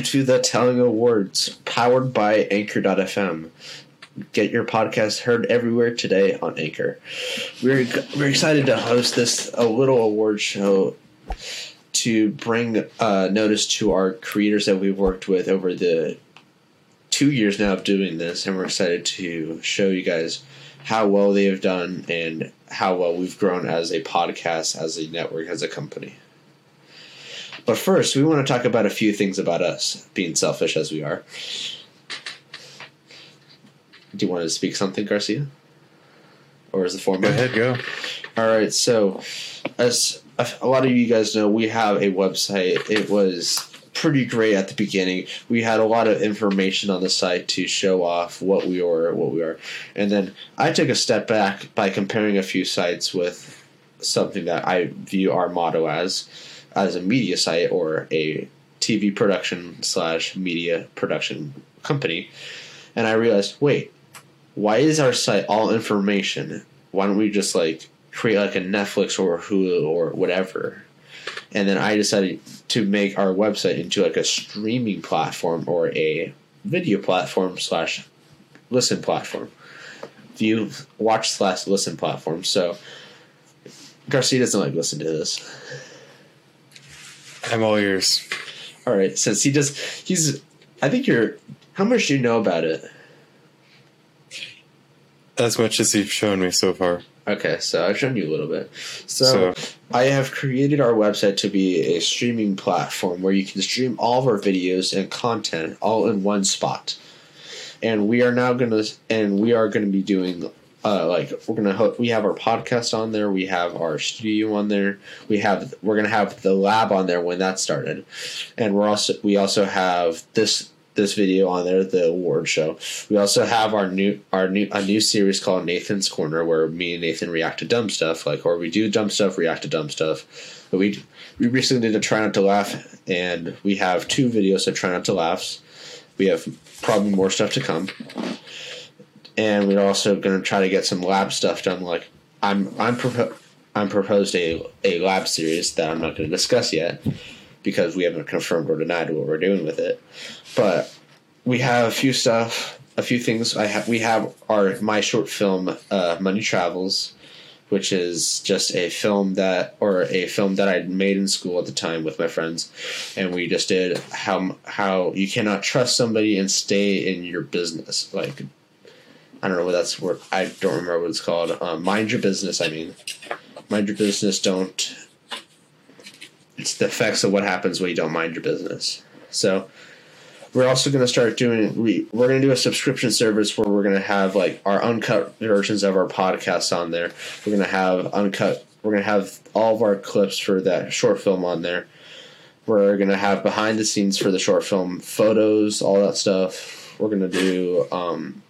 welcome to the Telling Awards, powered by Anchor.fm. Get your podcast heard everywhere today on Anchor. We're we're excited to host this a little award show to bring uh, notice to our creators that we've worked with over the two years now of doing this, and we're excited to show you guys how well they have done and how well we've grown as a podcast, as a network, as a company. But first, we want to talk about a few things about us, being selfish as we are. Do you want to speak something, Garcia? Or is the format? Go ahead, go. All right, so as a lot of you guys know, we have a website. It was pretty great at the beginning. We had a lot of information on the site to show off what we were, what we are, and then I took a step back by comparing a few sites with something that I view our motto as, as a media site or a TV production slash media production company, and I realized, wait, why is our site all information? Why don't we just like create like a Netflix or Hulu or whatever? And then I decided to make our website into like a streaming platform or a video platform slash listen platform. View, watch slash listen platform. So Garcia doesn't like listen to this. I'm all ears. All right, since he does, he's. I think you're. How much do you know about it? As much as you've shown me so far. Okay, so I've shown you a little bit. So, so, I have created our website to be a streaming platform where you can stream all of our videos and content all in one spot. And we are now gonna and we are gonna be doing uh, like we're gonna ho- we have our podcast on there, we have our studio on there, we have we're gonna have the lab on there when that started, and we're also we also have this this video on there, the award show. We also have our new our new a new series called Nathan's Corner, where me and Nathan react to dumb stuff, like or we do dumb stuff, react to dumb stuff. But we we recently did a try not to laugh, and we have two videos of try not to laughs. We have probably more stuff to come, and we're also going to try to get some lab stuff done. Like I'm I'm propo- I'm proposed a a lab series that I'm not going to discuss yet because we haven't confirmed or denied what we're doing with it. But we have a few stuff, a few things. I have we have our my short film, uh, Money Travels, which is just a film that or a film that I made in school at the time with my friends, and we just did how how you cannot trust somebody and stay in your business. Like I don't know what that's what I don't remember what it's called. Um, mind your business. I mean, mind your business. Don't. It's the effects of what happens when you don't mind your business. So we're also going to start doing we, we're going to do a subscription service where we're going to have like our uncut versions of our podcasts on there we're going to have uncut we're going to have all of our clips for that short film on there we're going to have behind the scenes for the short film photos all that stuff we're going to do um,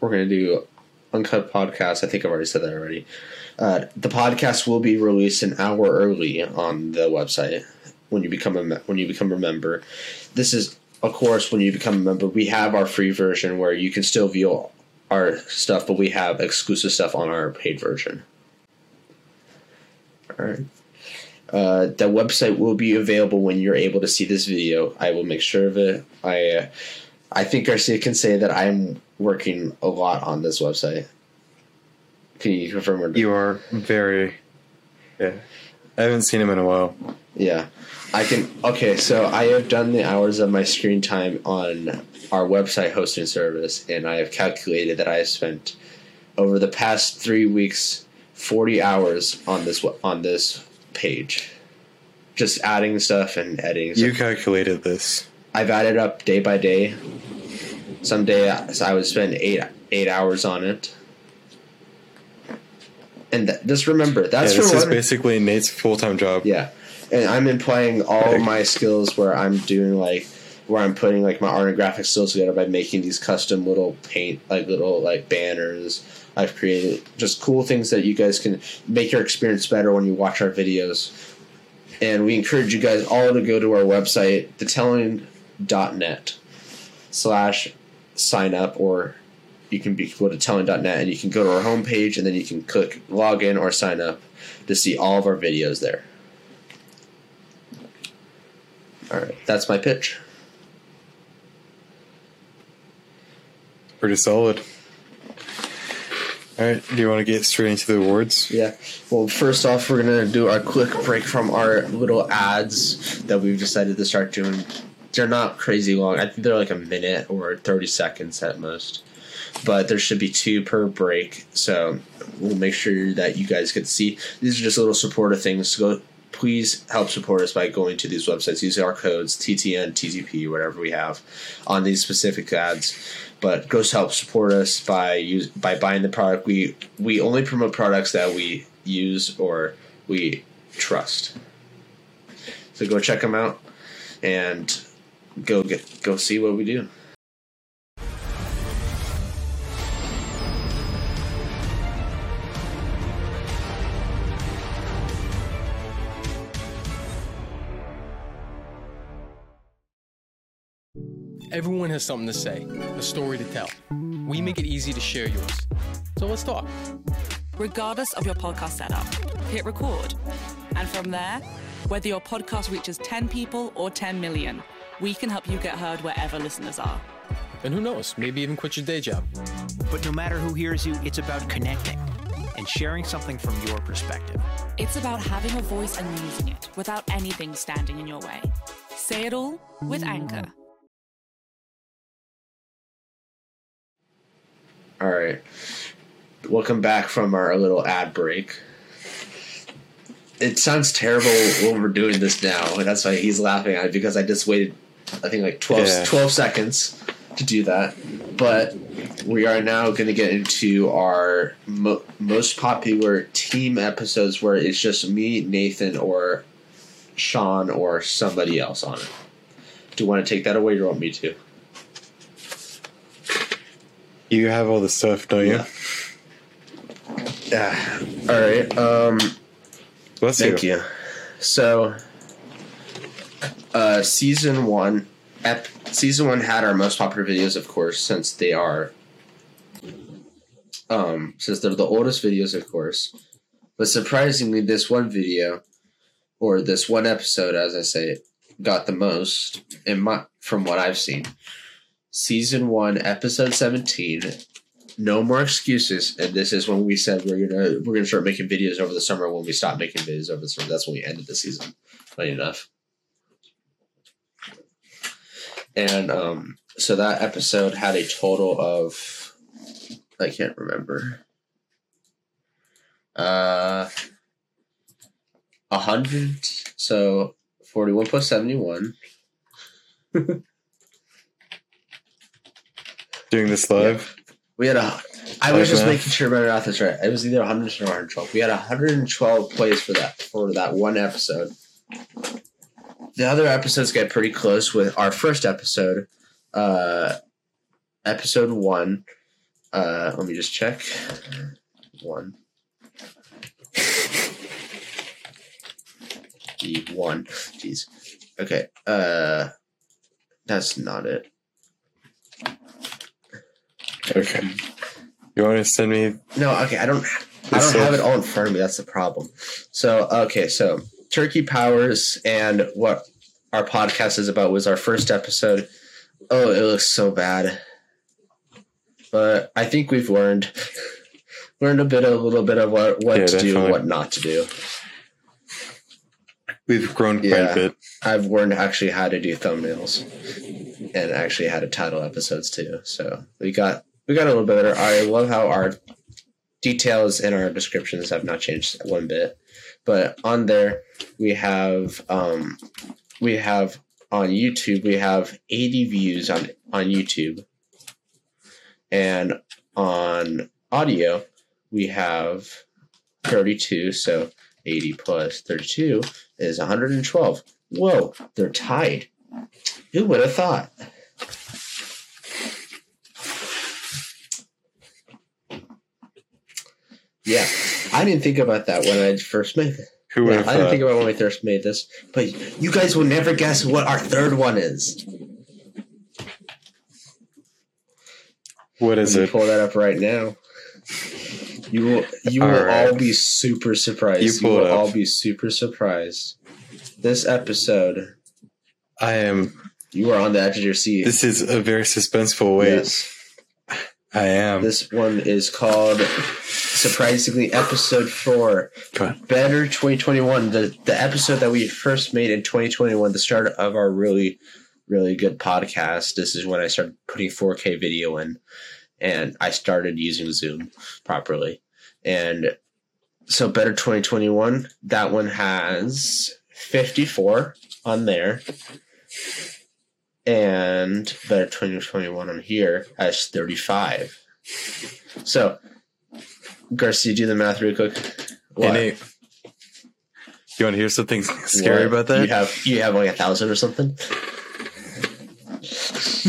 we're going to do uncut podcast i think i've already said that already uh, the podcast will be released an hour early on the website when you become a when you become a member. This is of course when you become a member, we have our free version where you can still view our stuff, but we have exclusive stuff on our paid version. All right. Uh, the website will be available when you're able to see this video. I will make sure of it. I, uh, I think Garcia can say that I'm working a lot on this website. Can you confirm? Or you are very. Yeah, I haven't seen him in a while. Yeah, I can. Okay, so I have done the hours of my screen time on our website hosting service, and I have calculated that I have spent over the past three weeks forty hours on this on this page, just adding stuff and editing. You calculated this. I've added up day by day. Some day I would spend eight eight hours on it. And th- just remember, that's yeah, this is basically Nate's full time job. Yeah, and I'm employing all my skills where I'm doing like where I'm putting like my art and graphic skills together by making these custom little paint like little like banners. I've created just cool things that you guys can make your experience better when you watch our videos. And we encourage you guys all to go to our website, thetelling.net slash sign up or you can be go to telling.net and you can go to our homepage and then you can click login or sign up to see all of our videos there. All right, that's my pitch. Pretty solid. All right, do you want to get straight into the awards? Yeah. Well, first off, we're gonna do a quick break from our little ads that we've decided to start doing. They're not crazy long. I think they're like a minute or thirty seconds at most. But there should be two per break, so we'll make sure that you guys can see. These are just little supportive things. Go, please help support us by going to these websites using our codes TTN, TTP, whatever we have on these specific ads but go help support us by use by buying the product. We we only promote products that we use or we trust. So go check them out and go get go see what we do. Everyone has something to say, a story to tell. We make it easy to share yours. So let's talk. Regardless of your podcast setup, hit record. And from there, whether your podcast reaches 10 people or 10 million, we can help you get heard wherever listeners are. And who knows, maybe even quit your day job. But no matter who hears you, it's about connecting and sharing something from your perspective. It's about having a voice and using it without anything standing in your way. Say it all with Anchor. All right. Welcome back from our little ad break. It sounds terrible when we're doing this now, and that's why he's laughing at it because I just waited, I think, like 12, Yeah. 12 seconds to do that. But we are now going to get into our mo- most popular team episodes where it's just me, Nathan, or Sean, or somebody else on it. Do you want to take that away or do you want me to? You have all the stuff, don't you? Yeah. Yeah. All right. Um, Bless Thank you. you. So, uh, season one, ep- season one had our most popular videos, of course, since they are, um, since they're the oldest videos, of course. But surprisingly, this one video, or this one episode, as I say, got the most in my from what I've seen. Season one, episode seventeen. No more excuses, and this is when we said we're gonna we're gonna start making videos over the summer. When we stopped making videos over the summer, that's when we ended the season. Funny enough, and um, so that episode had a total of I can't remember. Uh, a hundred. So forty-one plus seventy-one. Doing this live. We had a. I was just making sure my math is right. It was either 100 or 112. We had 112 plays for that for that one episode. The other episodes get pretty close with our first episode, uh, episode one. Uh, let me just check. One. The one. Jeez. Okay. Uh, that's not it. Okay. You want to send me? No, okay, I don't. I don't have it all in front of me. That's the problem. So, okay, so Turkey Powers and what our podcast is about was our first episode. Oh, it looks so bad, but I think we've learned learned a bit, a little bit of what what Yeah, to do, definitely. and what not to do. We've grown quite Yeah. a bit. I've learned actually how to do thumbnails and actually how to title episodes too. So we got we got a little bit better. I love how our details in our descriptions have not changed one bit. But on there we have um we have on YouTube we have 80 views on on YouTube. And on audio we have 32, so 80 plus 32 is 112. Whoa, they're tied. Who would have thought? Yeah, I didn't think about that when I first made it. Who would Yeah, have I didn't think about when we first made this, but you guys will never guess what our third one is. what is it? pull that up right now. You will you will All right. all be super surprised. You You, will all be super surprised. This episode I am. You are on the edge of your seat. This is a very suspenseful wait. Yes. I am. This one is called surprisingly episode four. Ahead. Better 2021. The the episode that we first made in 2021, the start of our really, really good podcast. This is when I started putting 4K video in and I started using Zoom properly. And so Better 2021, that one has 54 on there. And Better 2021 on here has 35. So Garcia, do the math real quick. Hey, What? Nate, you want to hear something scary What? about that? You have you have like a thousand or something.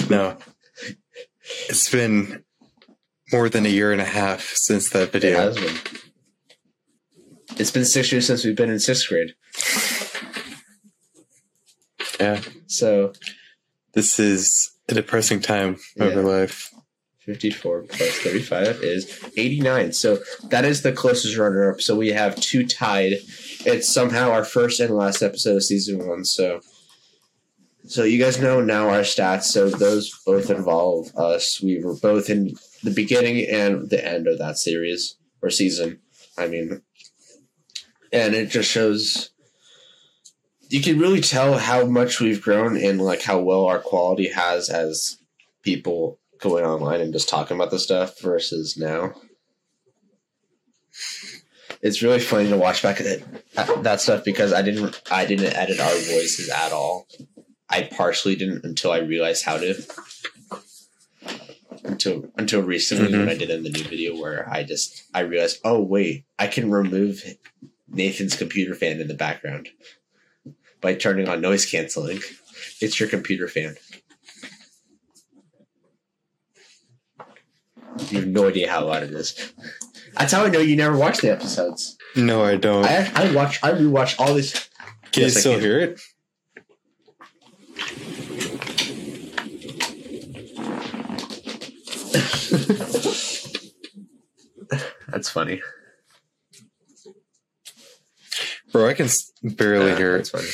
No. It's been more than a year and a half since that video. It has been. It's been six years since we've been in sixth grade. Yeah. So This is a depressing time of Yeah. our life. 54 plus 35 is 89. So that is the closest runner up. So we have two tied. It's somehow our first and last episode of season one. So so you guys know now our stats. So those both involve us. We were both in the beginning and the end of that series or season. I mean, and it just shows you can really tell how much we've grown and like how well our quality has as people going online and just talking about the stuff versus now. It's really funny to watch back at it, at that stuff because I didn't I didn't edit our voices at all. I partially didn't until I realized how to. Until until recently when mm-hmm. I did in the new video where I just I realized oh wait I can remove Nathan's computer fan in the background by turning on noise canceling. It's your computer fan. You have no idea how loud it is. That's how I know you never watched the episodes. No, I don't. I I watch I rewatch all these. can yes, you still can. hear it? That's funny. Bro, I can barely Yeah, hear that's it.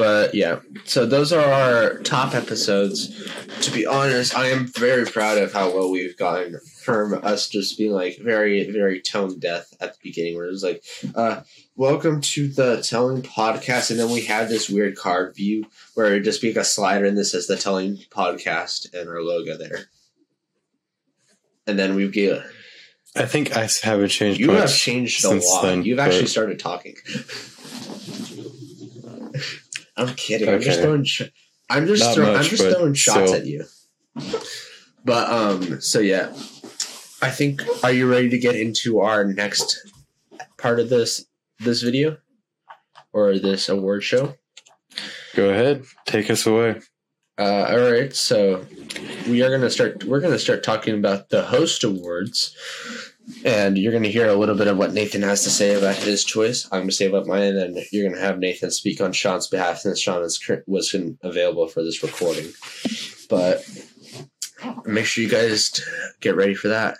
But yeah, so those are our top episodes. To be honest, I am very proud of how well we've gotten from us just being like very, very tone deaf at the beginning, where it was like, uh, "Welcome to the Telling Podcast," and then we had this weird card view where it just be like a slider, and this says the Telling Podcast and our logo there. And then we get I think I haven't changed you have changed a lot. then, You've actually started talking. I'm kidding. I'm just throwing. Sh- I'm just. Not Throw- I'm just throwing shots still. at you. But um. So yeah, I think. Are you ready to get into our next part of this this video or this award show? Go ahead. Take us away. Uh, all right, so we are gonna start. We're gonna start talking about the host awards, and you're gonna hear a little bit of what Nathan has to say about his choice. I'm gonna say about mine, and you're gonna have Nathan speak on Sean's behalf since Sean is, was available for this recording. But make sure you guys get ready for that.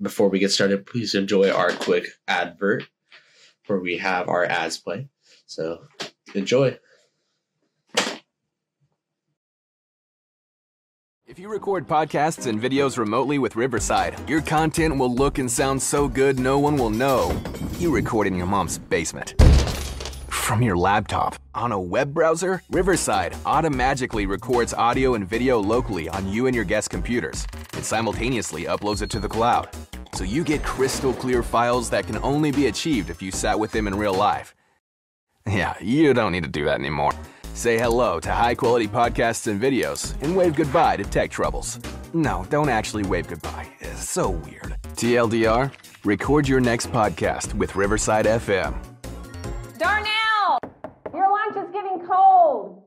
Before we get started, please enjoy our quick advert where we have our ads play. So enjoy. If you record podcasts and videos remotely with Riverside, your content will look and sound so good no one will know you record in your mom's basement. From your laptop, on a web browser, Riverside automatically records audio and video locally on you and your guest computers and simultaneously uploads it to the cloud. So you get crystal clear files that can only be achieved if you sat with them in real life. Yeah, you don't need to do that anymore. Say hello to high quality podcasts and videos and wave goodbye to tech troubles. No, don't actually wave goodbye. It's so weird. TLDR, record your next podcast with Riverside FM. Darnell, your lunch is getting cold.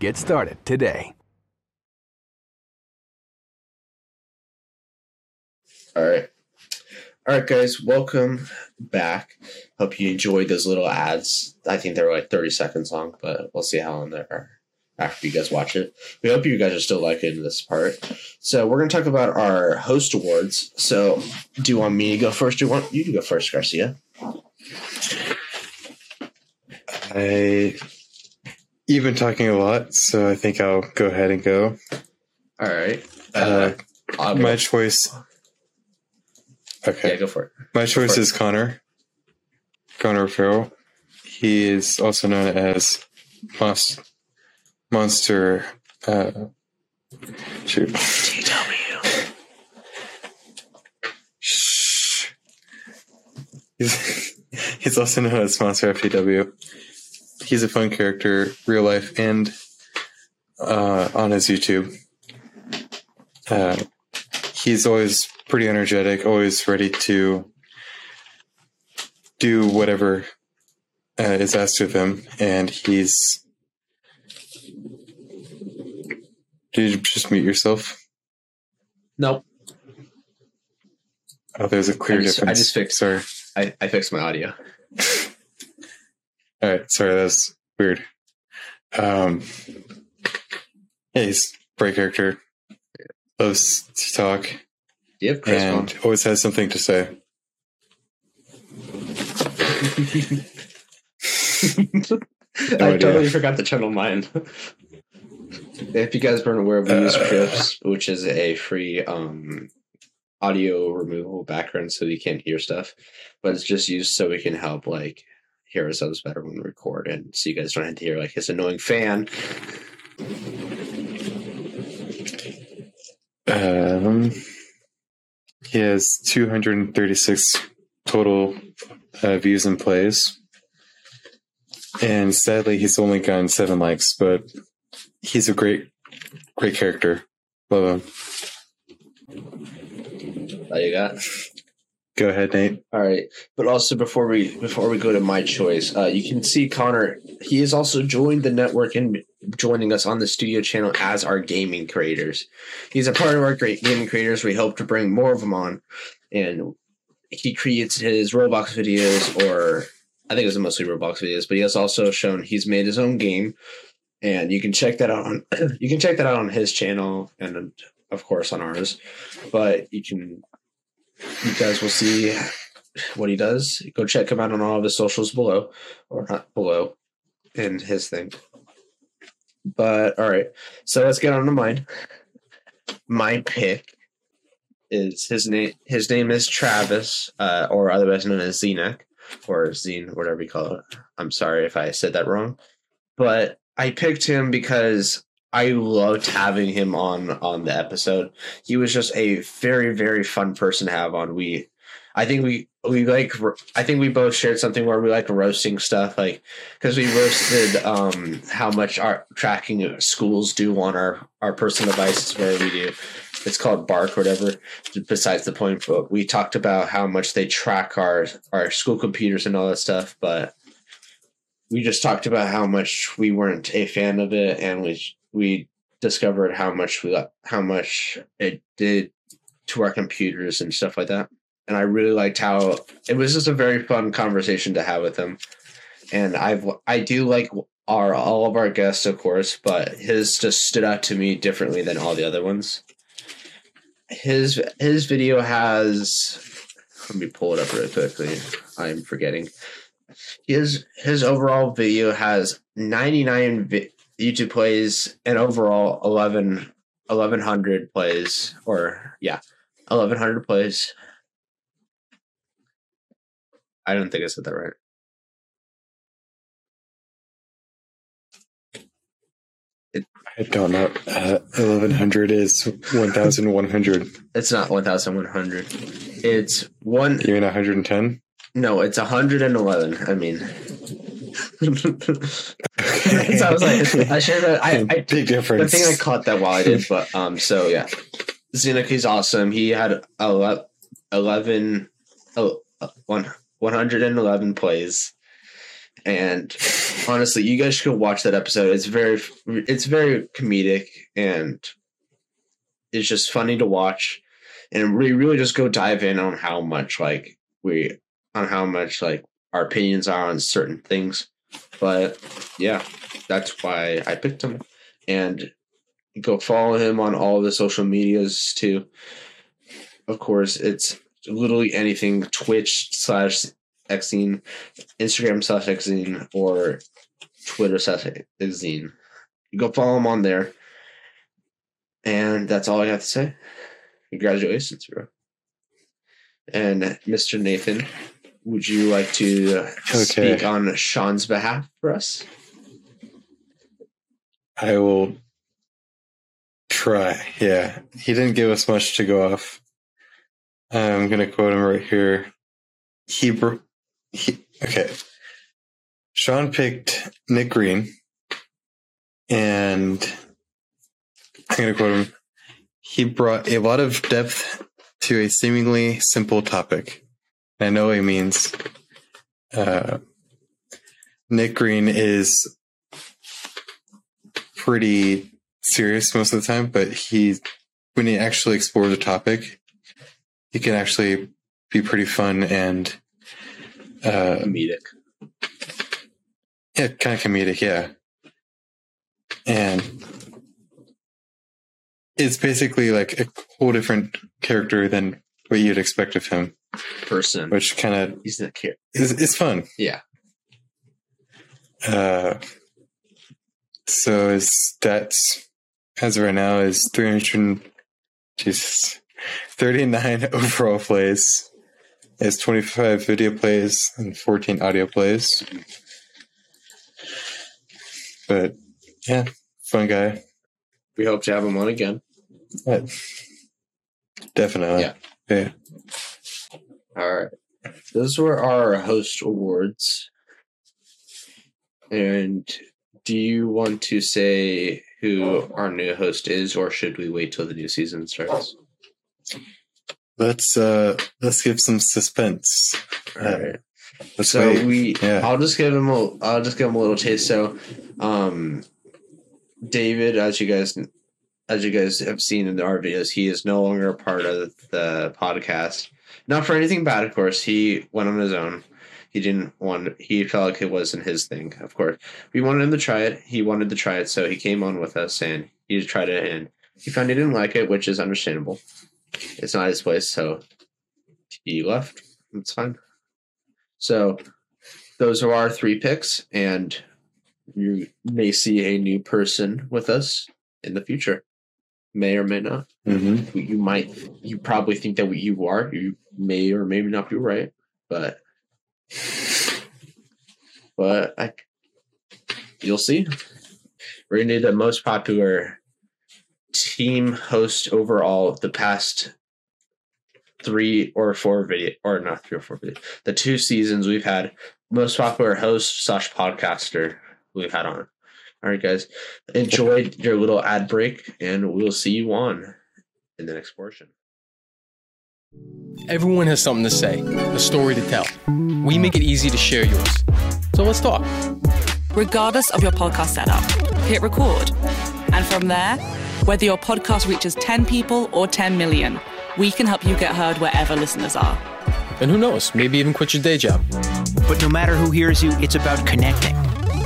Get started today. All right. All right, guys, welcome back. Hope you enjoyed those little ads. I think they were like 30 seconds long, but we'll see how long they are after you guys watch it. We hope you guys are still liking this part. So, we're going to talk about our host awards. So, do you want me to go first? Do you want you to go first, Garcia? I you've been talking a lot, so I think I'll go ahead and go. All right. Uh, I'll my go. Choice. Yeah, go for it. my choice is it. Connor. Connor Farrell. He is also known as Monst- Monster. Uh, shoot. Shh. He's, he's also known as Monster FTW. He's a fun character, real life and uh, on his YouTube. Uh, he's always pretty energetic, always ready to do whatever uh, is asked of him, and he's. Did you just mute yourself? Nope. Oh, there's a clear I just- I just fixed- Sorry. I, I fixed my audio. All right, sorry, that's weird. Um, yeah, he's a great character. Loves to talk Do you have Krisp on? and always has something to say. I idea. totally forgot to channel mine. if you guys weren't aware, we use Uh. Krisp, which is a free um, audio removal background, so you can't hear stuff. But it's just used so we can help like hear ourselves better when we record, and so you guys don't have to hear like his annoying fan. Um, he has 236 total uh, views and plays. And sadly, he's only gotten seven likes, but he's a great, great character. Love him. All you got. Go ahead, Nate. All right, but also before we before we go to my choice, uh, you can see Connor. He has also joined the network and joining us on the studio channel as our gaming creators. He's a part of our great gaming creators. We hope to bring more of them on, and he creates his Roblox videos, or I think it's mostly Roblox videos. But he has also shown he's made his own game, and you can check that out on you can check that out on his channel and of course on ours. But you can you guys will see what he does. Go check him out on all of his socials below, or not below, in his thing. But all right, so let's get on to mine. My pick is his name. His name is Travis, uh, or otherwise known as Zenek, or Zine, whatever you call it. I'm sorry if I said that wrong, but I picked him because I loved having him on on the episode he was just a very very fun person to have on we i think we we like i think we both shared something where we like roasting stuff like because we roasted um how much our tracking schools do on our our personal devices where we do it's called bark or whatever besides the point but we talked about how much they track our our school computers and all that stuff but we just talked about how much we weren't a fan of it and we we discovered how much we got, how much it did to our computers and stuff like that. And I really liked how it was just a very fun conversation to have with him. And I've I do like our all of our guests, of course, but his just stood out to me differently than all the other ones. His his video has let me pull it up really quickly. I'm forgetting. His his overall video has 99 vi- YouTube plays and overall 11 1100 plays or yeah 1100 plays I don't think I said that right I don't know. Uh, 1100 is 1100. it's not 1100 it's one You mean 110? no it's 111 I mean so I was like I should have I, I Big the difference. thing I caught that while I did, but um, so yeah, Zeneki's awesome. He had ele- 11, oh, uh, one, 111 plays, and honestly, you guys should go watch that episode. It's very, it's very comedic and it's just funny to watch, and we really just go dive in on how much like we on how much like our opinions are on certain things. But yeah, that's why I picked him. And go follow him on all the social medias too. Of course, it's literally anything Twitch slash Xene, Instagram slash Xene, or Twitter slash Zine. You go follow him on there. And that's all I have to say. Congratulations, bro. And Mr. Nathan, would you like to Okay. speak on Sean's behalf for us? I will try. Yeah. He didn't give us much to go off. I'm going to quote him right here. He, he, okay. Sean picked Nick Green and I'm going to quote him. He brought a lot of depth to a seemingly simple topic. I know he means, uh, Nick Green is pretty serious most of the time, but he, when he actually explores a topic, he can actually be pretty fun and, uh, Comedic. yeah, kind of comedic, yeah. And it's basically like a whole different character than what you'd expect of him, Person. which kind of He's not care. is, is fun. Yeah. Uh, so his stats as of right now is 300, Jesus, 39 overall plays. Has 25 video plays and 14 audio plays. But yeah, fun guy. We hope to have him on again. But definitely. Yeah. Yeah. All right. Those were our host awards. And do you want to say who our new host is, or should we wait till the new season starts? Let's uh let's give some suspense. All right. Let's So wait. we, Yeah. I'll just give him a, I'll just give him a little taste. So, um, David, as you guys, as you guys have seen in our videos, he is no longer a part of the podcast. Not for anything bad, of course. He went on his own. He didn't want. He felt like it wasn't his thing. Of course, we wanted him to try it. He wanted to try it, so he came on with us and he tried it, and he found he didn't like it, which is understandable. It's not his place, so he left. It's fine. So those are our three picks, and you may see a new person with us in the future. May or may not. Mhm. You might, you probably think that you are. You may or maybe not be right, but but I, you'll see. We're gonna do the most popular team host overall the past three or four video or not three or four video the two seasons we've had most popular host slash podcaster we've had on all right guys enjoy your little ad break and we'll see you on in the next portion Everyone has something to say, a story to tell. We make it easy to share yours. So let's talk. Regardless of your podcast setup, hit record. And from there, whether your podcast reaches 10 people or 10 million, we can help you get heard wherever listeners are. And who knows, maybe even quit your day job. But no matter who hears you, it's about connecting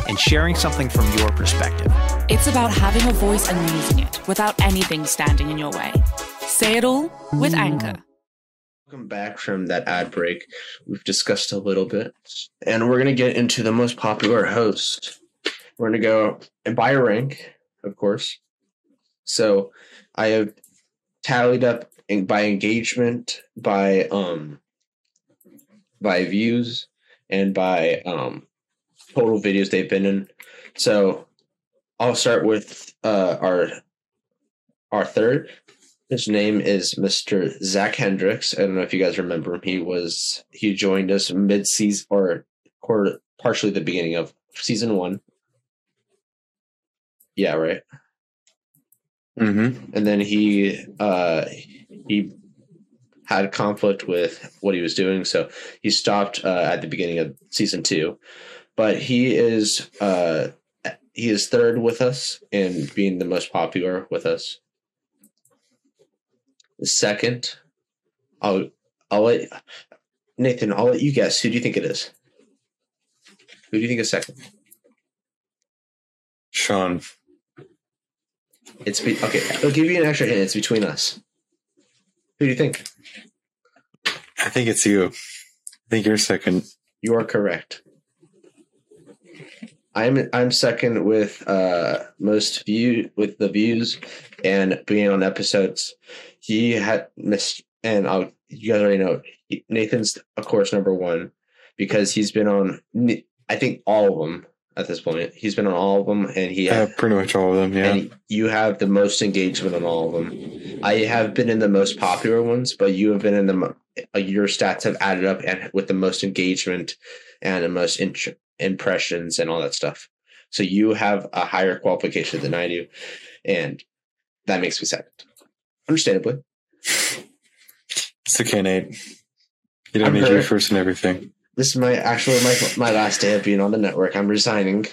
and sharing something from your perspective. It's about having a voice and using it without anything standing in your way. Say it all with hmm. Anchor. Welcome back from that ad break. We've discussed a little bit, and we're going to get into the most popular host. We're going to go and by rank, of course. So I have tallied up by engagement, by um, by views, and by um, total videos they've been in. So I'll start with uh, our our third. His name is Mr. Zach Hendricks. I don't know if you guys remember him. He was he joined us mid season or quarter partially the beginning of season one. Yeah, right. Mm-hmm. And then he uh he had conflict with what he was doing, so he stopped uh, at the beginning of season two. But he is uh he is third with us in being the most popular with us. Second, I'll I'll let Nathan. I'll let you guess. Who do you think it is? Who do you think is second? Sean. It's be, okay. I'll give you an extra hint. It's between us. Who do you think? I think it's you. I think you're second. You are correct. I'm I'm second with uh most view with the views and being on episodes. He had missed, and I'll you guys already know Nathan's of course number one because he's been on I think all of them at this point. He's been on all of them, and he Uh, pretty much all of them, yeah. and you have the most engagement on all of them. I have been in the most popular ones, but you have been in the uh, your stats have added up and with the most engagement and the most impressions and all that stuff. So you have a higher qualification than I do, and that makes me second. Understandably, It's okay, Nate. You don't I'm need to be first in everything. This is my actually my my last day of being on the network. I'm resigning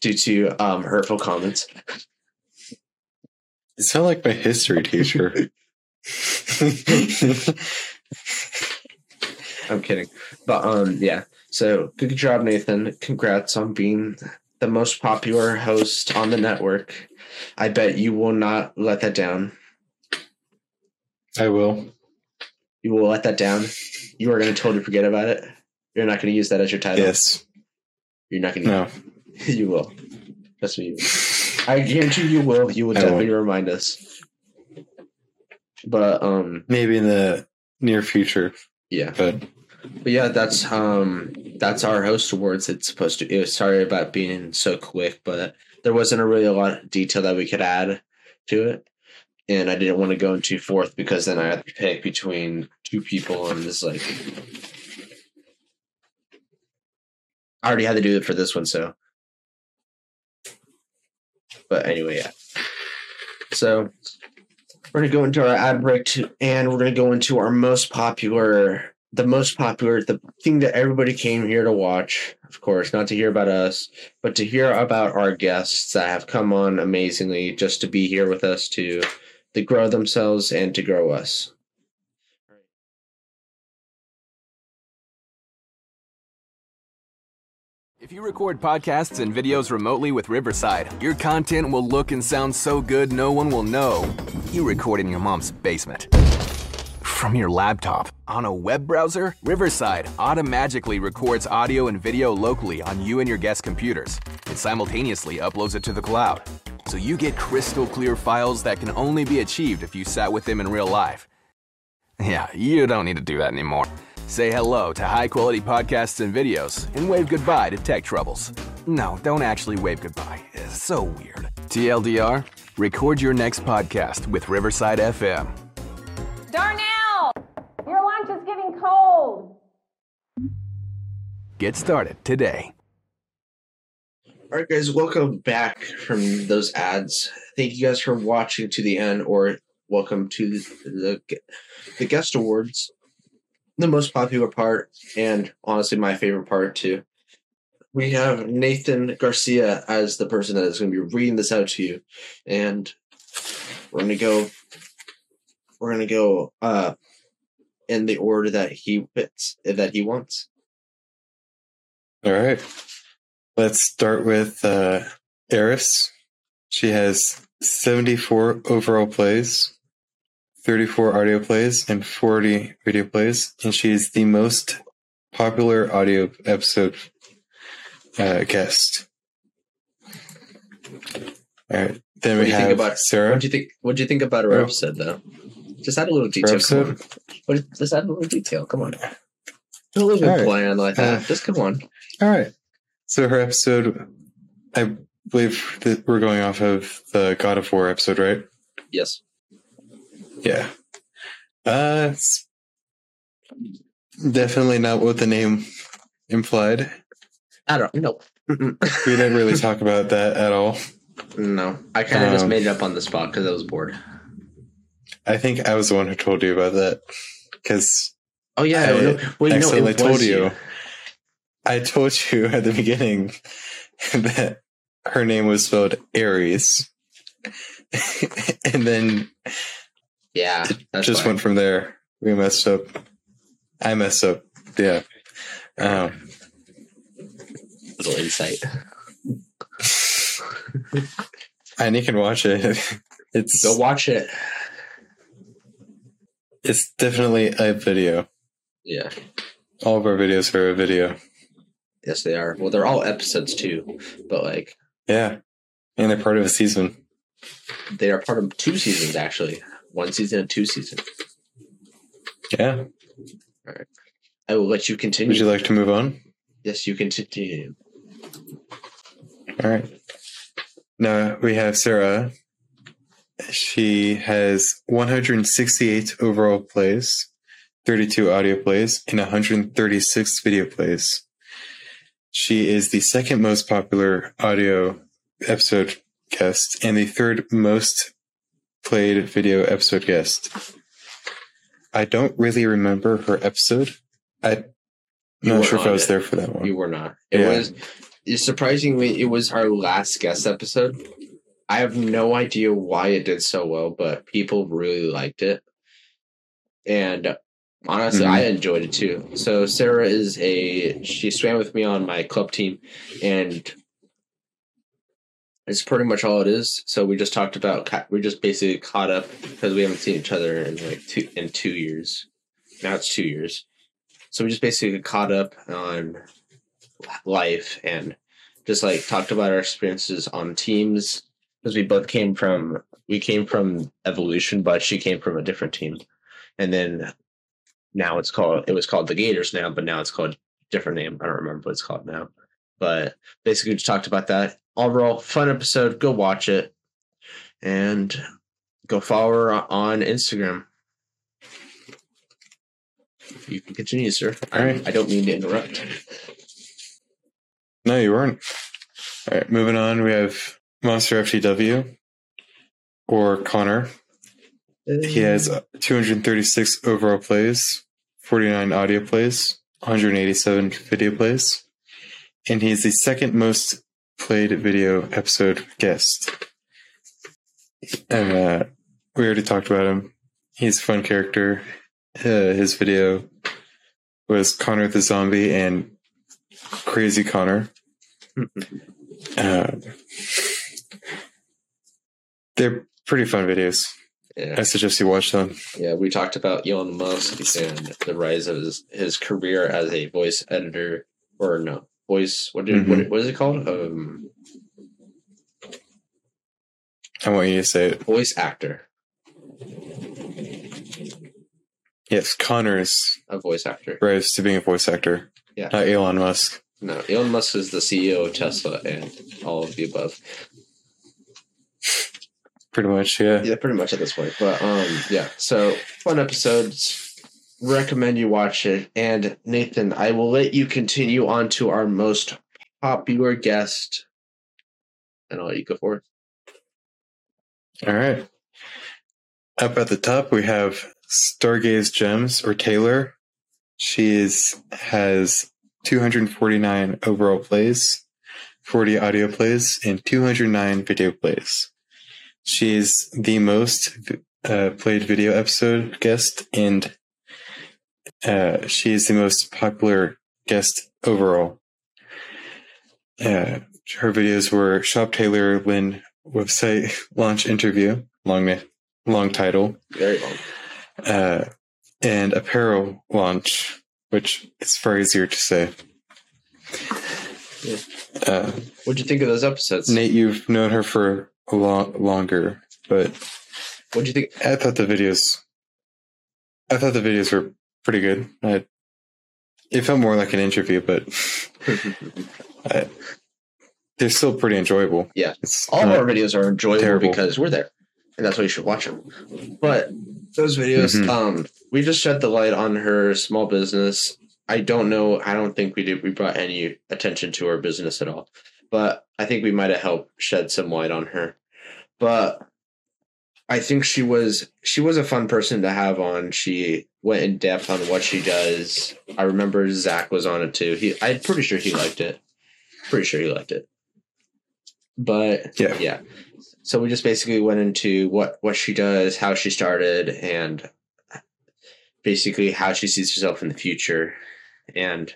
due to um, hurtful comments. You sound like my history teacher. I'm kidding. But um yeah. So good job, Nathan. Congrats on being the most popular host on the network. I bet you will not let that down. I will. You will let that down. You are gonna totally forget about it. You're not gonna use that as your title. Yes. You're not gonna No. you will. Trust me. I guarantee you will. You will I definitely won't. remind us. But um Maybe in the near future, yeah. but But yeah, that's um that's our host awards. It's supposed to. It was sorry about being so quick, but there wasn't a really a lot of detail that we could add to it, and I didn't want to go into fourth because then I had to pick between two people, and it's like I already had to do it for this one, so. But anyway, yeah. So we're gonna go into our ad break, to, and we're gonna go into our most popular the most popular, the thing that everybody came here to watch, of course, not to hear about us, but to hear about our guests that have come on amazingly just to be here with us to to grow themselves and to grow us. If you record podcasts and videos remotely with Riverside, your content will look and sound so good no one will know you recorded in your mom's basement. From your laptop, on a web browser, Riverside automatically records audio and video locally on you and your guest computers. It simultaneously uploads it to the cloud. So you get crystal clear files that can only be achieved if you sat with them in real life. Yeah, you don't need to do that anymore. Say hello to high quality podcasts and videos and wave goodbye to tech troubles. No, don't actually wave goodbye. It's so weird. TLDR, record your next podcast with Riverside FM. Darnell, your lunch is getting cold. Get started today. All right, guys, welcome back from those ads. Thank you guys for watching to the end, or welcome to the the, guest awards, the most popular part, and honestly, my favorite part too. We have Nathan Garcia as the person that is going to be reading this out to you, and we're going to go. We're going to go uh, in the order that he fits, that he wants. all right. Let's start with uh, Aeris. She has 74 overall plays, 34 audio plays, and 40 video plays, and she is the most popular audio episode uh, guest. All right. Then What we do you think have about Sarah. What do you think? What do you think about her Oh. episode, though? Just add a little detail. Come on. episode? What, just add a little detail. Come on. Don't leave it All right. like that. Uh, just come on. All right. So her episode, I believe that we're going off of the God of War episode, right? Yes. Yeah. Uh, definitely not what the name implied. I don't know. Mm-mm. We didn't really talk about that at all. no, I kind of just Um, made it up on the spot because I was bored. I think I was the one who told you about that because Oh yeah, I no, no, well, no, accidentally it told was you. I told you at the beginning that her name was spelled Aries, and then Yeah, that's just went from there. We messed up. I messed up. Yeah. Um, little insight. and you can watch it. It's Go watch it. it's definitely a video. Yeah, All of our videos are a video. Yes, they are. Well, they're all episodes too, but like Yeah. And they're part of a season. they are part of two seasons actually. One season and two seasons. Yeah. All right. I will let you continue. Would you like to move on? yes, you can continue. All right. Now we have Sara. She has 168 overall plays, 32 audio plays, and 136 video plays. She is the second most popular audio episode guest and the third most played video episode guest. I don't really remember her episode. I'm You not sure if I was it. there for that one. You were not. It Yeah. was surprisingly it was our last guest episode. I have no idea why it did so well, but people really liked it. And honestly, Mhm. I enjoyed it too. So Sara is a she swam with me on my club team and it's pretty much all it is. So we just talked about we just basically caught up because we haven't seen each other in like two in 2 years. Now it's 2 years. So we just basically caught up on life and just like talked about our experiences on teams because we both came from we came from evolution but she came from a different team and then now it's called it was called the gators now but now it's called different name. I don't remember what it's called now. But basically we just talked about that. Overall fun episode. Go watch it. And go follow her on instagram. You can continue sir. All right. i don't mean to interrupt. No, you weren't. All right, moving on. We have Monster FTW or Connor. He has uh, 236 overall plays, 49 audio plays, 187 video plays, and he's the second most played video episode guest. And uh, we already talked about him. He's a fun character. Uh, his video was Connor the Zombie and Crazy Connor. Uh, they're pretty fun videos. Yeah. I suggest you watch them. Yeah, we talked about Elon Musk and the rise of his, his career as a voice editor, or no, voice. What did what, Mhm. what is it called? Um, I want you to say it. voice actor. Yes, Connor's A voice actor. rise to being a voice actor. Yeah. Not Elon Musk. No, Elon Musk is the CEO of Tesla and all of the above. Pretty much, yeah. Yeah, pretty much at this point. But um, yeah. So fun episodes. Recommend you watch it. And Nathan, I will let you continue on to our most popular guest, and I'll let you go for it. All right. Up at the top, we have Star Gazed Gems or Taylor. She is has 249 overall plays, 40 audio plays, and 209 video plays. She is the most uh, played video episode guest, and uh, she is the most popular guest overall. Uh, her videos were Shop Taylor Lynn website launch interview, long long title, Very long. uh, and apparel launch, which is far easier to say. Yeah. Uh, What'd you think of those episodes? Nate, you've known her for a long longer, but what do you think? I thought the videos, I thought the videos were pretty good. I, it felt more like an interview, but I, they're still pretty enjoyable. Yeah. It's All of our videos are enjoyable terrible. because we're there, and that's why you should watch them. But those videos, Mhm. um, we just shed the light on her small business. I don't know. I don't think we did. We brought any attention to her business at all, but I think we might have helped shed some light on her. But I think she was she was a fun person to have on. She went in depth on what she does. I remember Zach was on it too. He, I'm pretty sure he liked it. Pretty sure he liked it. But Yeah. yeah. So we just basically went into what what she does, how she started, and basically how she sees herself in the future. And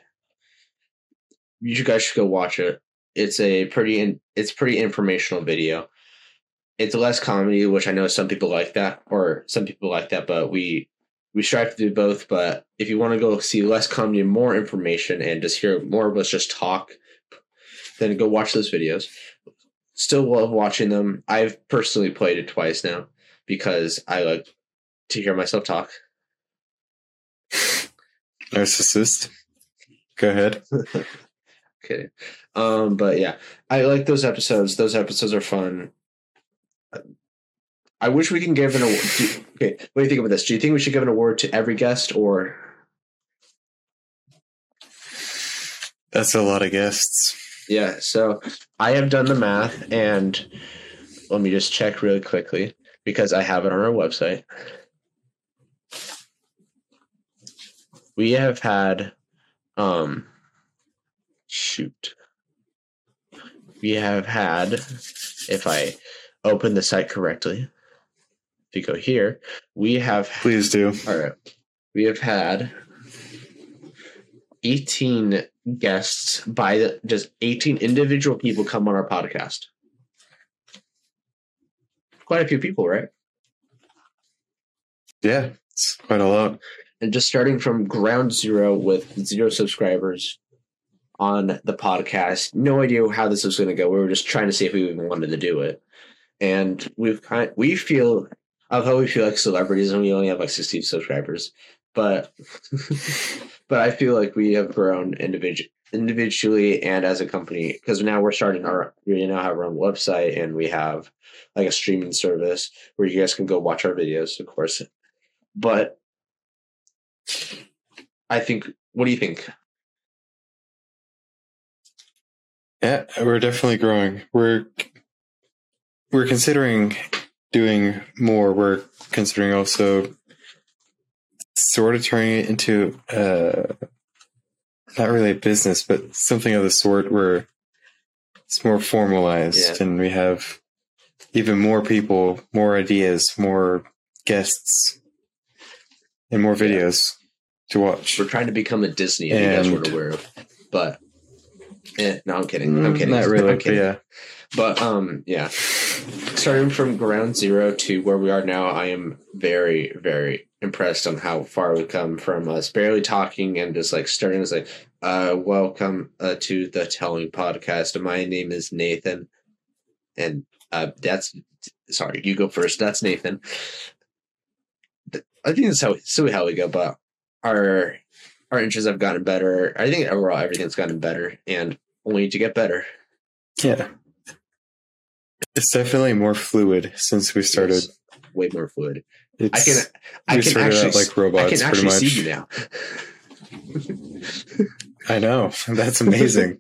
you guys should go watch it. It's a pretty in, it's pretty informational video. It's less comedy, which I know some people like that, or some people like that, but we we strive to do both, but if you want to go see less comedy and more information and just hear more of us just talk, then go watch those videos. Still love watching them. I've personally played it twice now because I like to hear myself talk. Narcissist. Go ahead. Kidding. Um, but yeah, I like those episodes. Those episodes are fun. I wish we can give an award. Do, okay, what do you think about this? Do you think we should give an award to every guest or That's a lot of guests. Yeah, so I have done the math and let me just check really quickly because I have it on our website. We have had um shoot. We have had if I open the site correctly. If you go here, we have Please do. all right. We have had 18 guests by the, just 18 individual people come on our podcast. Quite a few people, right? Yeah, it's quite a lot. And just starting from ground zero with zero subscribers on the podcast, no idea how this was going to go. We were just trying to see if we even wanted to do it. And we've kind of, we feel although we feel like celebrities and we only have like 60 subscribers, but but I feel like we have grown individual individually and as a company because now we're starting our we now have our own website and we have like a streaming service where you guys can go watch our videos, of course. But I think what do you think? Yeah, we're definitely growing. We're we're considering doing more. We're considering also sort of turning it into uh not really a business, but something of the sort where it's more formalized Yeah. and we have even more people, more ideas, more guests, and more videos to watch. We're trying to become a Disney, if you guys weren't aware of. But eh, no, I'm kidding. I'm Mm, kidding. Not really, I'm but yeah. But um, yeah. Starting from ground zero to where we are now, I am very, very impressed on how far we've come from us barely talking and just like starting as like, uh, welcome uh, to the Telling Podcast. My name is Nathan, and uh, that's sorry, you go first. That's Nathan. I think that's how so how we go, but our our interests have gotten better. I think overall everything's gotten better, and only to get better. Yeah. It's definitely more fluid since we started. It's way more fluid. I can I we can started actually out like robots I can pretty actually much. see you now. I know. That's amazing.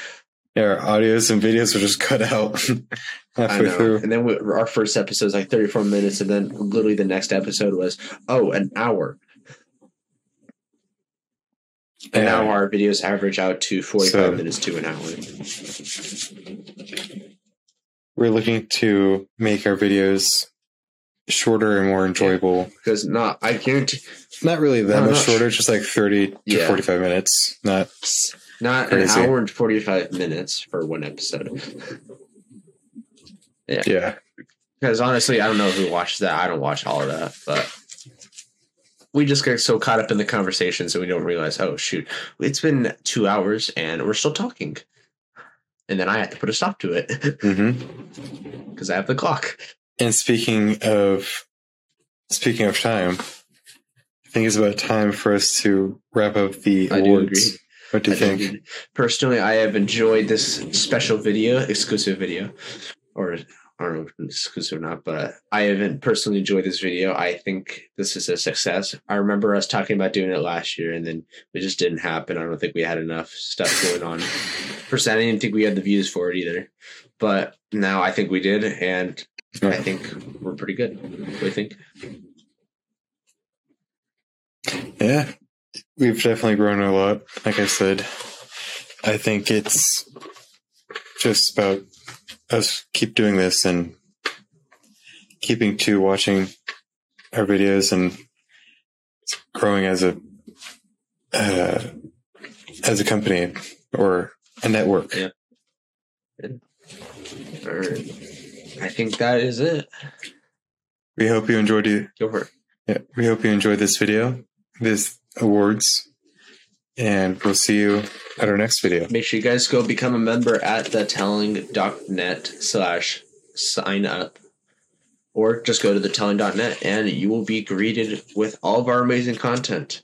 yeah, our audios and videos were just cut out halfway through. And then we, our first episode was like 34 minutes, and then literally the next episode was oh an hour. And now our videos average out to 45 So- minutes to an hour. We're looking to make our videos shorter and more enjoyable. Because not I guarantee Not really that No, much shorter, just like 30 to Yeah. 45 minutes. Not not Crazy. an hour and 45 minutes for one episode. yeah. Because honestly, I don't know who watches that. I don't watch all of that, but we just get so caught up in the conversation, so we don't realize. Oh shoot, it's been two hours and we're still talking, and then I have to put a stop to it mm-hmm. because I have the clock. And speaking of speaking of time, I think it's about time for us to wrap up the awards. What do you I think? think- Personally, I have enjoyed this special video, exclusive video, or I don't know if it's exclusive or not, but I haven't personally enjoyed this video. I think this is a success. I remember us talking about doing it last year, and then it just didn't happen. I don't think we had enough stuff going on. Personally, I didn't think we had the views for it either, but now I think we did, and I think we're pretty good. What do you think? Yeah, we've definitely grown a lot. Like I said, I think it's just about us keep doing this and keeping to watching our videos and growing as a uh, as a company or a network. Yeah. Or I think that is it. We hope you enjoyed it. Go for it. Yeah, we hope you enjoyed this video, this awards, and we'll see you at our next video. Make sure you guys go become a member at thetelling.net slash sign up. Or just go to thetelling.net and you will be greeted with all of our amazing content.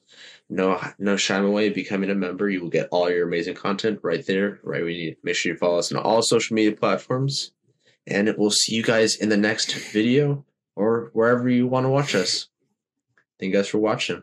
No no shy away becoming a member. You will get all your amazing content right there, right where you need. Make sure you follow us on all social media platforms. And we'll see you guys in the next video or wherever you want to watch us. Thank you guys for watching.